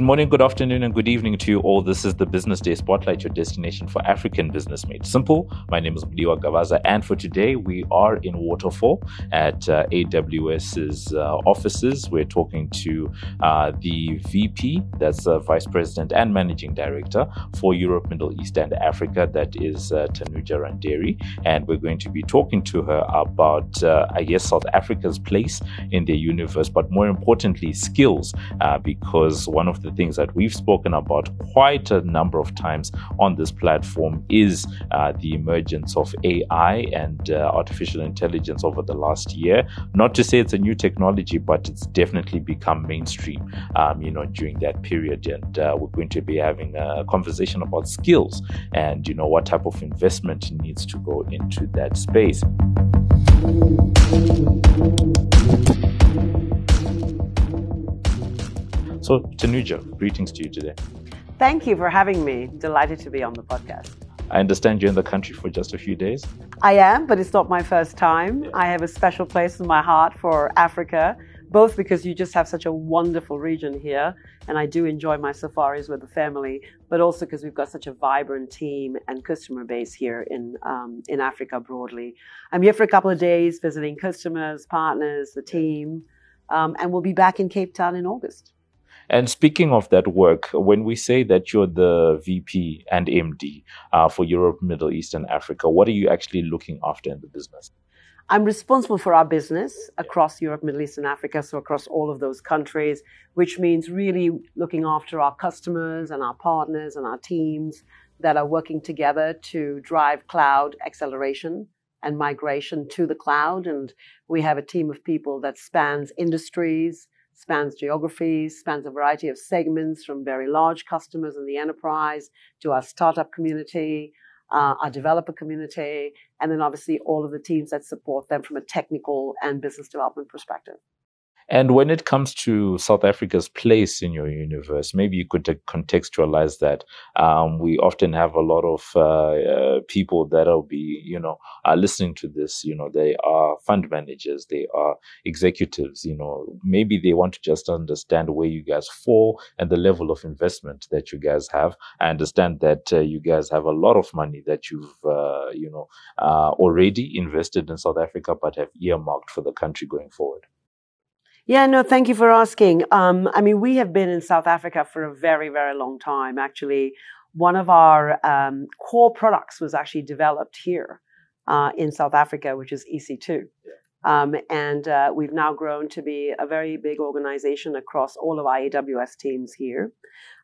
Good morning, good afternoon, and good evening to you all. This is the Business Day Spotlight, your destination for African business made simple. My name is Mudiwa Gavaza, and for today, we are in Waterfall at uh, AWS's uh, offices. We're talking to uh, the VP, that's uh, Vice President and Managing Director for Europe, Middle East, and Africa, that is uh, Tanuja Randery. And we're going to be talking to her about, uh, I guess, South Africa's place in the universe, but more importantly, skills, because one of the things that we've spoken about quite a number of times on this platform is uh, the emergence of AI and uh, artificial intelligence over the last year. Not to say it's a new technology, but it's definitely become mainstream, um, you know, during that period. And uh, we're going to be having a conversation about skills and, you know, what type of investment needs to go into that space. So, Tanuja, greetings to you today. Thank you for having me. Delighted to be on the podcast. I understand you're in the country for just a few days. I am, but it's not my first time. I have a special place in my heart for Africa, both because you just have such a wonderful region here, and I do enjoy my safaris with the family, but also because we've got such a vibrant team and customer base here in um, in Africa broadly. I'm here for a couple of days visiting customers, partners, the team, um, and we'll be back in Cape Town in August. And speaking of that work, when we say that you're the VP and MD uh, for Europe, Middle East, and Africa, what are you actually looking after in the business? I'm responsible for our business across Europe, Middle East, and Africa, so across all of those countries, which means really looking after our customers and our partners and our teams that are working together to drive cloud acceleration and migration to the cloud. And we have a team of people that spans industries, spans geographies, spans a variety of segments from very large customers in the enterprise to our startup community, uh, our developer community, and then obviously all of the teams that support them from a technical and business development perspective. And when it comes to South Africa's place in your universe, maybe you could contextualize that. Um, we often have a lot of uh, uh, people that'll be, you know, are listening to this. You know, they are fund managers, they are executives. You know, maybe they want to just understand where you guys fall and the level of investment that you guys have. I understand that uh, you guys have a lot of money that you've, uh, you know, uh, already invested in South Africa, but have earmarked for the country going forward. Yeah, no, thank you for asking. Um, I mean, we have been in South Africa for a very, very long time. Actually, one of our um, core products was actually developed here uh, in South Africa, which is EC2. Um, and uh, we've now grown to be a very big organization across all of our AWS teams here.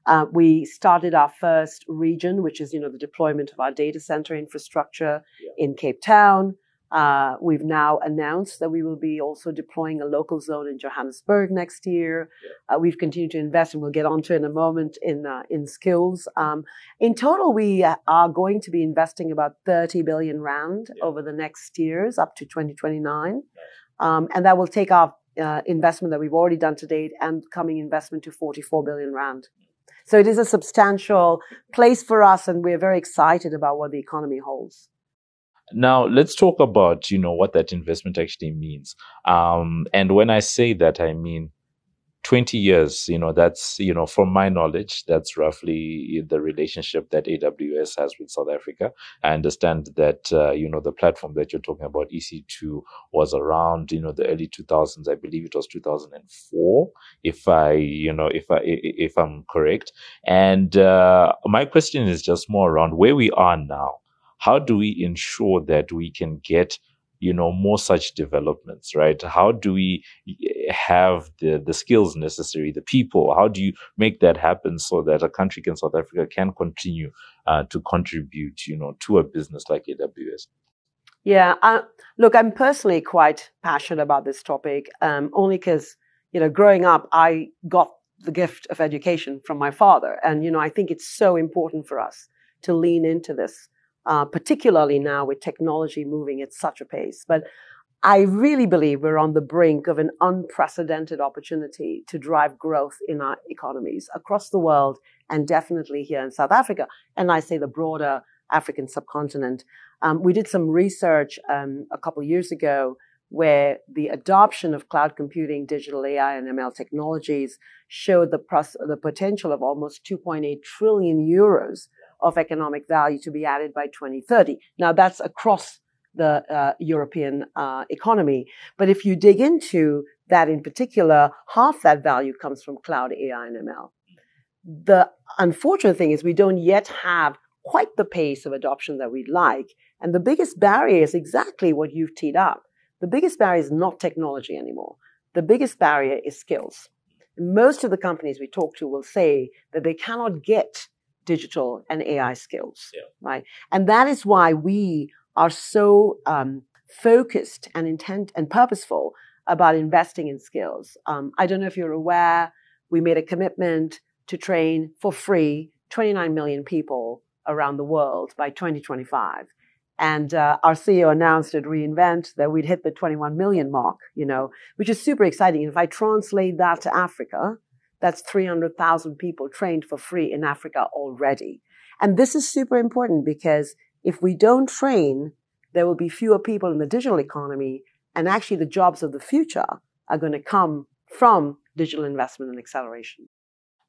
Uh, we started our first region, which is you know the deployment of our data center infrastructure yeah. in Cape Town. Uh, we've now announced that we will be also deploying a local zone in Johannesburg next year. Uh, we've continued to invest, and we'll get onto in a moment in uh, in skills. Um, in total, we uh, are going to be investing about 30 billion rand yeah. over the next years, up to 2029, um, and that will take our uh, investment that we've already done to date and coming investment to 44 billion rand. So it is a substantial place for us, and we're very excited about what the economy holds. Now let's talk about you know what that investment actually means. Um, and when I say that, I mean 20 years. You know that's you know from my knowledge, that's roughly the relationship that AWS has with South Africa. I understand that uh, you know the platform that you're talking about, EC2, was around you know the early 2000s. I believe it was 2004, if I you know if I if I'm correct. And uh, my question is just more around where we are now how do we ensure that we can get you know more such developments right? How do we eh, have the the skills necessary the people? How do you make that happen so that a country like south africa can continue uh, to contribute you know to a business like aws yeah uh, look i'm personally quite passionate about this topic um, only because you know growing up i got the gift of education from my father. And you know i think it's so important for us to lean into this uh, particularly now with technology moving at such a pace. But I really believe we're on the brink of an unprecedented opportunity to drive growth in our economies across the world and definitely here in South Africa. And I say the broader African subcontinent. Um, we did some research um, a couple years ago where the adoption of cloud computing, digital AI, and ML technologies showed the, pros- the potential of almost 2.8 trillion euros of economic value to be added by 2030. Now, that's across the uh, European uh, economy. But if you dig into that in particular, half that value comes from cloud AI and ML. The unfortunate thing is we don't yet have quite the pace of adoption that we'd like. And the biggest barrier is exactly what you've teed up. The biggest barrier is not technology anymore. The biggest barrier is skills. Most of the companies we talk to will say that they cannot get digital and AI skills, yeah. right? And that is why we are so um, focused and intent and purposeful about investing in skills. Um, I don't know if you're aware, we made a commitment to train for free 29 million people around the world by 2025. And uh, our CEO announced at reInvent that we'd hit the 21 million mark, you know, which is super exciting. And if I translate that to Africa, that's 300,000 people trained for free in Africa already. And this is super important because if we don't train, there will be fewer people in the digital economy. And actually, the jobs of the future are going to come from digital investment and acceleration.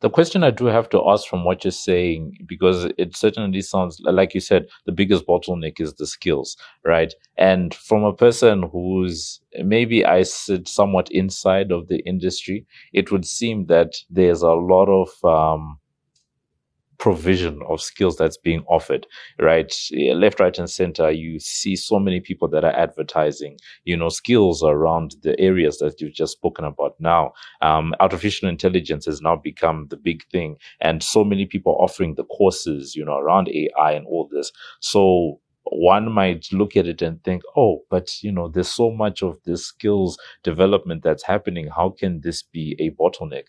The question I do have to ask from what you're saying, because it certainly sounds like you said, the biggest bottleneck is the skills, right? And from a person who's maybe I sit somewhat inside of the industry, it would seem that there's a lot of, um, provision of skills that's being offered, right? Left, right, and center, you see so many people that are advertising, you know, skills around the areas that you've just spoken about now. Um, artificial intelligence has now become the big thing, and so many people offering the courses, you know, around AI and all this. So one might look at it and think, oh, but you know, there's so much of this skills development that's happening. How can this be a bottleneck?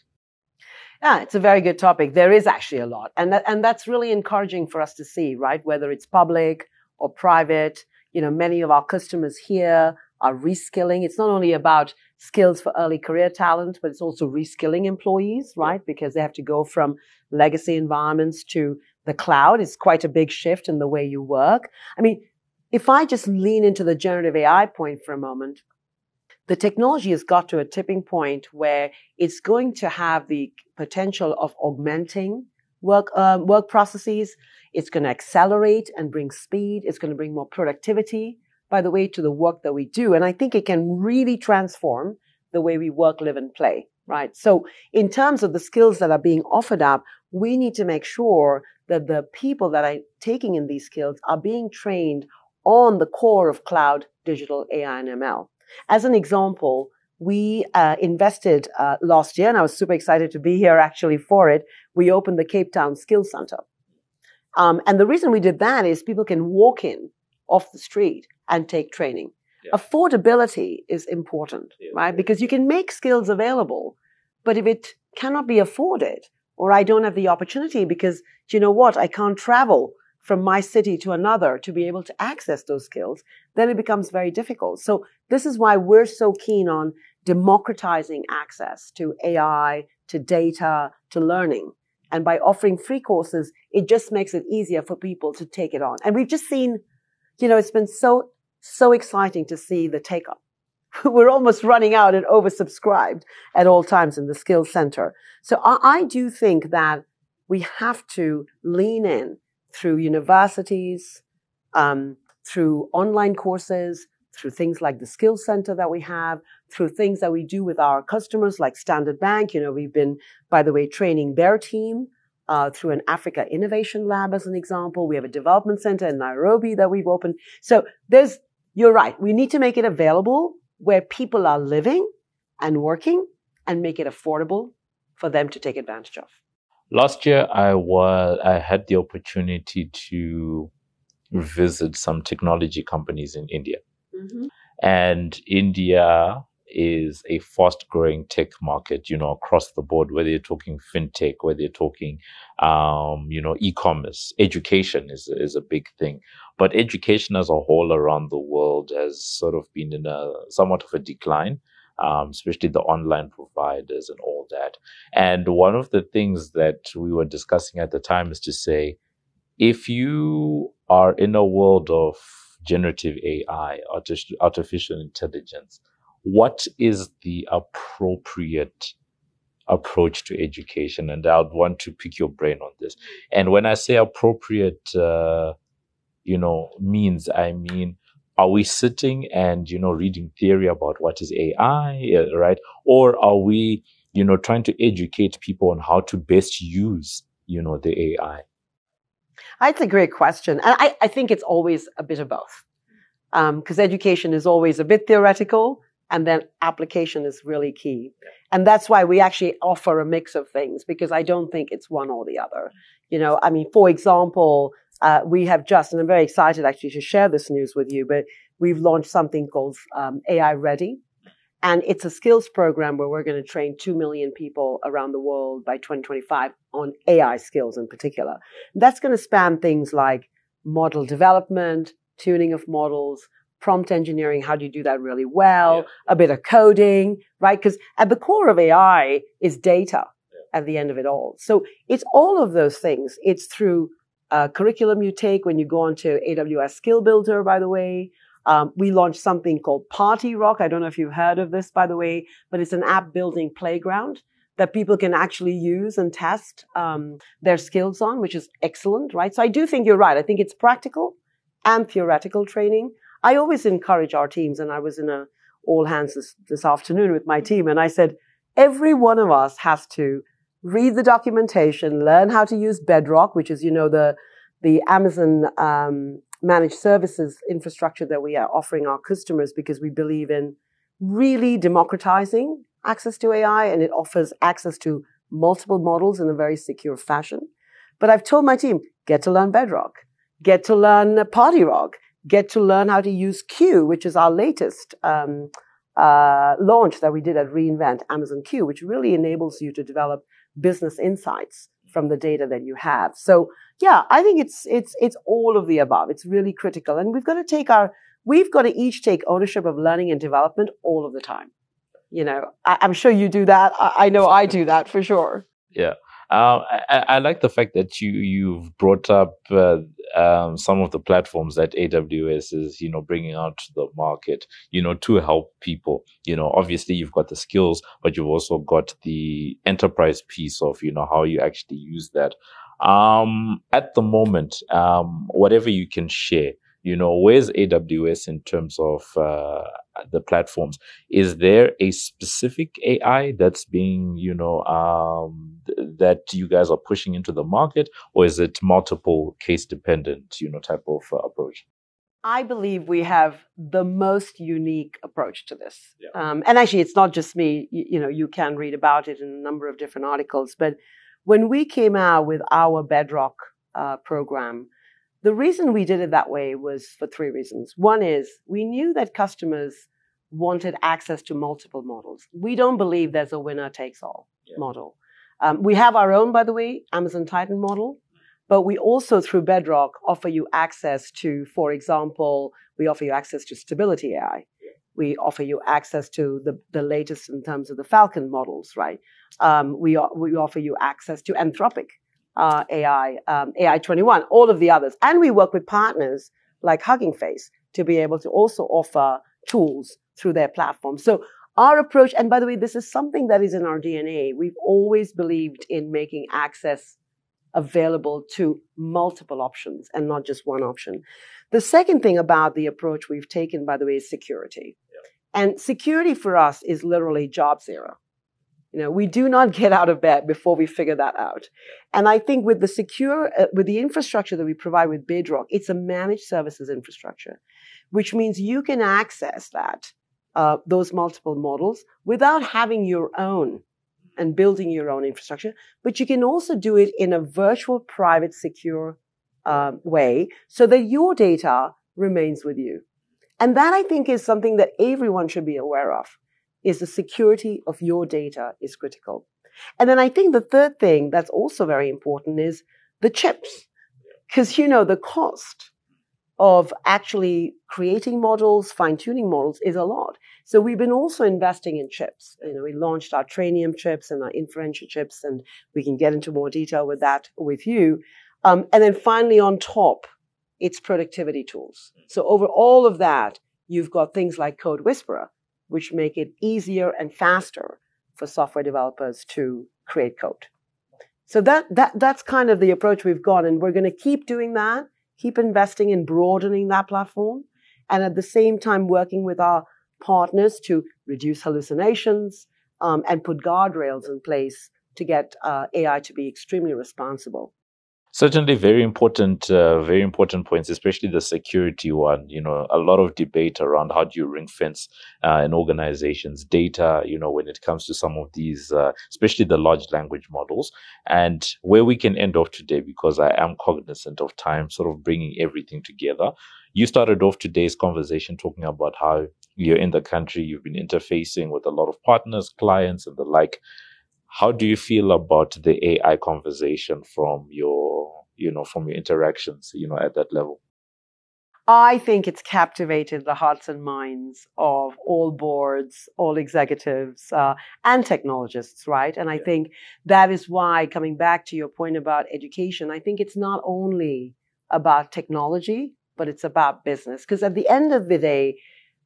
Yeah, it's a very good topic. There is actually a lot. And that, and that's really encouraging for us to see, right? Whether it's public or private, you know, many of our customers here are reskilling. It's not only about skills for early career talent, but it's also reskilling employees, right? Because they have to go from legacy environments to the cloud. It's quite a big shift in the way you work. I mean, if I just lean into the generative AI point for a moment, the technology has got to a tipping point where it's going to have the potential of augmenting work uh, work processes. It's going to accelerate and bring speed. It's going to bring more productivity, by the way, to the work that we do. And I think it can really transform the way we work, live, and play. Right. So, in terms of the skills that are being offered up, we need to make sure that the people that are taking in these skills are being trained on the core of cloud, digital, AI, and ML. As an example, we uh, invested uh, last year, and I was super excited to be here actually for it. We opened the Cape Town Skills Center. Um, and the reason we did that is people can walk in off the street and take training. Yeah. Affordability is important, yeah. right? Because you can make skills available, but if it cannot be afforded, or I don't have the opportunity because, you know what, I can't travel from my city to another to be able to access those skills, then it becomes very difficult. So this is why we're so keen on democratizing access to AI, to data, to learning. And by offering free courses, it just makes it easier for people to take it on. And we've just seen, you know, it's been so, so exciting to see the take up. We're almost running out and oversubscribed at all times in the skills center. So I, I do think that we have to lean in through universities, um, through online courses, through things like the Skills Center that we have, through things that we do with our customers like Standard Bank. You know, we've been, by the way, training their team uh, through an Africa Innovation Lab as an example. We have a development center in Nairobi that we've opened. So there's, you're right. We need to make it available where people are living and working and make it affordable for them to take advantage of. Last year, I was I had the opportunity to visit some technology companies in India, mm-hmm. and India is a fast growing tech market, you know, across the board, whether you're talking fintech, whether you're talking, um, you know, e-commerce, education is, is a big thing. But education as a whole around the world has sort of been in a somewhat of a decline um, especially the online providers and all that. And one of the things that we were discussing at the time is to say, if you are in a world of generative AI, artificial intelligence, what is the appropriate approach to education? And I'd want to pick your brain on this. And when I say appropriate, uh, you know, means, I mean, are we sitting and, you know, reading theory about what is AI, uh, right? Or are we, you know, trying to educate people on how to best use, you know, the AI? That's a great question. And I, I think it's always a bit of both. Because um, education is always a bit theoretical and then application is really key. And that's why we actually offer a mix of things because I don't think it's one or the other. You know, I mean, for example, uh, we have just, and I'm very excited actually to share this news with you, but we've launched something called um, AI Ready. And it's a skills program where we're going to train 2 million people around the world by 2025 on AI skills in particular. That's going to span things like model development, tuning of models, prompt engineering. How do you do that really well? Yeah. A bit of coding, right? Because at the core of AI is data yeah. at the end of it all. So it's all of those things. It's through uh, curriculum you take when you go onto AWS Skill Builder, by the way. Um, we launched something called PartyRock. I don't know if you've heard of this, by the way, but it's an app building playground that people can actually use and test um, their skills on, which is excellent, right? So I do think you're right. I think it's practical and theoretical training. I always encourage our teams, and I was in a all hands this, this afternoon with my team, and I said, every one of us has to read the documentation, learn how to use Bedrock, which is, you know, the the Amazon um, managed services infrastructure that we are offering our customers because we believe in really democratizing access to AI and it offers access to multiple models in a very secure fashion. But I've told my team, get to learn Bedrock, get to learn PartyRock, get to learn how to use Q, which is our latest um, uh, launch that we did at reInvent, Amazon Q, which really enables you to develop business insights from the data that you have. So yeah, I think it's, it's, it's all of the above. It's really critical. And we've got to take our, we've got to each take ownership of learning and development all of the time. You know, I, am sure you do that. I, I, know I do that for sure. Yeah. Um, I, I, like the fact that you you've brought up uh, um, some of the platforms that AWS is you know bringing out to the market, you know, to help people. You know, obviously you've got the skills, but you've also got the enterprise piece of you know how you actually use that. Um, at the moment, um, whatever you can share, you know, where's AWS in terms of uh, the platforms? Is there a specific AI that's being, you know, um, th- that you guys are pushing into the market, or is it multiple case dependent, you know, type of uh, approach? I believe we have the most unique approach to this. Yeah. Um, and actually, it's not just me. You, you know, you can read about it in a number of different articles, but when we came out with our Bedrock uh, program, the reason we did it that way was for three reasons. One is we knew that customers wanted access to multiple models. We don't believe there's a winner takes all yeah. model. Um, we have our own, by the way, Amazon Titan model, but we also, through Bedrock, offer you access to, for example, we offer you access to Stability AI we offer you access to the, the latest in terms of the Falcon models, right? Um, we, we offer you access to Anthropic uh, AI, um, AI 21, all of the others. And we work with partners like Hugging Face to be able to also offer tools through their platform. So our approach, and by the way, this is something that is in our DNA. We've always believed in making access available to multiple options and not just one option. The second thing about the approach we've taken, by the way, is security. And security for us is literally job zero. You know, we do not get out of bed before we figure that out. And I think with the secure, uh, with the infrastructure that we provide with Bedrock, it's a managed services infrastructure, which means you can access that, uh, those multiple models without having your own and building your own infrastructure. But you can also do it in a virtual, private, secure uh, way so that your data remains with you. And that I think is something that everyone should be aware of is the security of your data is critical. And then I think the third thing that's also very important is the chips. Cause you know, the cost of actually creating models, fine tuning models is a lot. So we've been also investing in chips. You know, we launched our Trainium chips and our Inferentia chips, and we can get into more detail with that with you. Um, and then finally on top, it's productivity tools. So over all of that, you've got things like CodeWhisperer, which make it easier and faster for software developers to create code. So that, that, that's kind of the approach we've got. And we're going to keep doing that, keep investing in broadening that platform. And at the same time, working with our partners to reduce hallucinations um, and put guardrails in place to get uh, AI to be extremely responsible. Certainly, very important, uh, very important points, especially the security one. You know, a lot of debate around how do you ring fence uh, an organization's data. You know, when it comes to some of these, uh, especially the large language models, and where we can end off today, because I am cognizant of time, sort of bringing everything together. You started off today's conversation talking about how you're in the country, you've been interfacing with a lot of partners, clients, and the like. How do you feel about the AI conversation from your, you know, from your interactions, you know, at that level? I think it's captivated the hearts and minds of all boards, all executives, uh, and technologists, right? And I yeah. think that is why, coming back to your point about education, I think it's not only about technology, but it's about business. Because at the end of the day,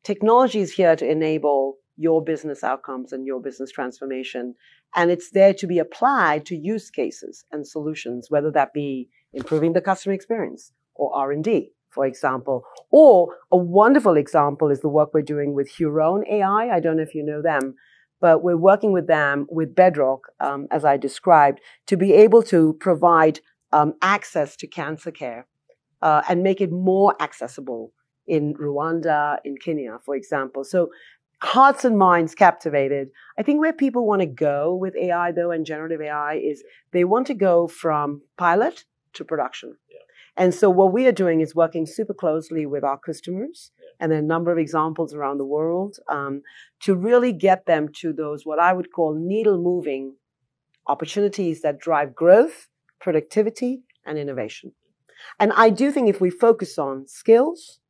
technology is here to enable your business outcomes and your business transformation. And it's there to be applied to use cases and solutions, whether that be improving the customer experience or R&D, for example. Or a wonderful example is the work we're doing with Hurone AI. I don't know if you know them, but we're working with them with Bedrock, um, as I described, to be able to provide um, access to cancer care uh, and make it more accessible in Rwanda, in Kenya, for example. So hearts and minds captivated. I think where people want to go with AI, though, and generative AI is they want to go from pilot to production. Yeah. And so what we are doing is working super closely with our customers yeah. and a number of examples around the world um, to really get them to those what I would call needle moving opportunities that drive growth, productivity, and innovation. And I do think if we focus on skills,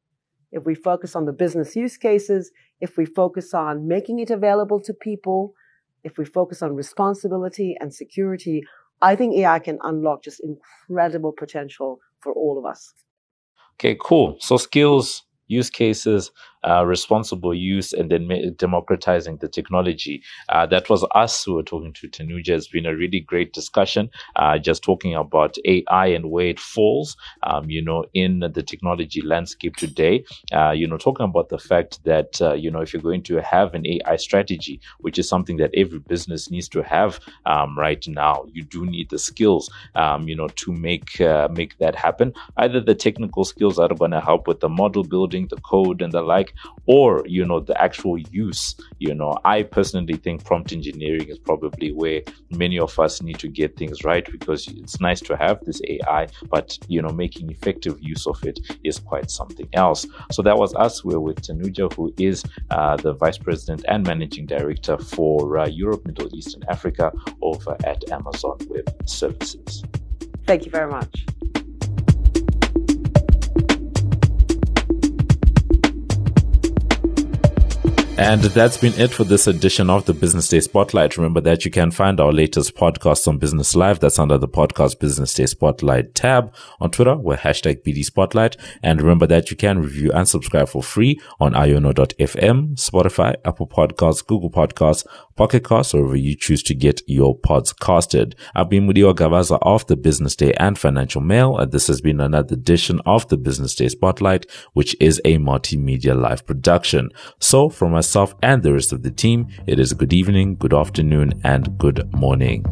if we focus on the business use cases, if we focus on making it available to people, if we focus on responsibility and security, I think AI can unlock just incredible potential for all of us. Okay, cool. So skills, use cases, uh, responsible use and then democratizing the technology. Uh, that was us who were talking to Tanuja. It's been a really great discussion, uh, just talking about AI and where it falls, um, you know, in the technology landscape today. Uh, you know, talking about the fact that, uh, you know, if you're going to have an AI strategy, which is something that every business needs to have um, right now, you do need the skills, um, you know, to make uh, make that happen. Either the technical skills that are going to help with the model building, the code, and the like, or you know the actual use you know. I personally think prompt engineering is probably where many of us need to get things right because it's nice to have this ai but you know making effective use of it is quite something else. So that was us. We're with tanuja who is uh, the vice president and managing director for uh, europe middle east and africa over at amazon web services. Thank you very much And that's been it for this edition of the Business Day Spotlight. Remember that you can find our latest podcast on Business Live. That's under the podcast Business Day Spotlight tab. On Twitter, we're hashtag BD Spotlight. And remember that you can review and subscribe for free on iono.fm, Spotify, Apple Podcasts, Google Podcasts, Pocket Casts, or wherever you choose to get your pods casted. I've been Mudiwa Gavaza of the Business Day and Financial Mail. And this has been another edition of the Business Day Spotlight, which is a multimedia live production. So from myself and the rest of the team, it is good evening, good afternoon, and good morning.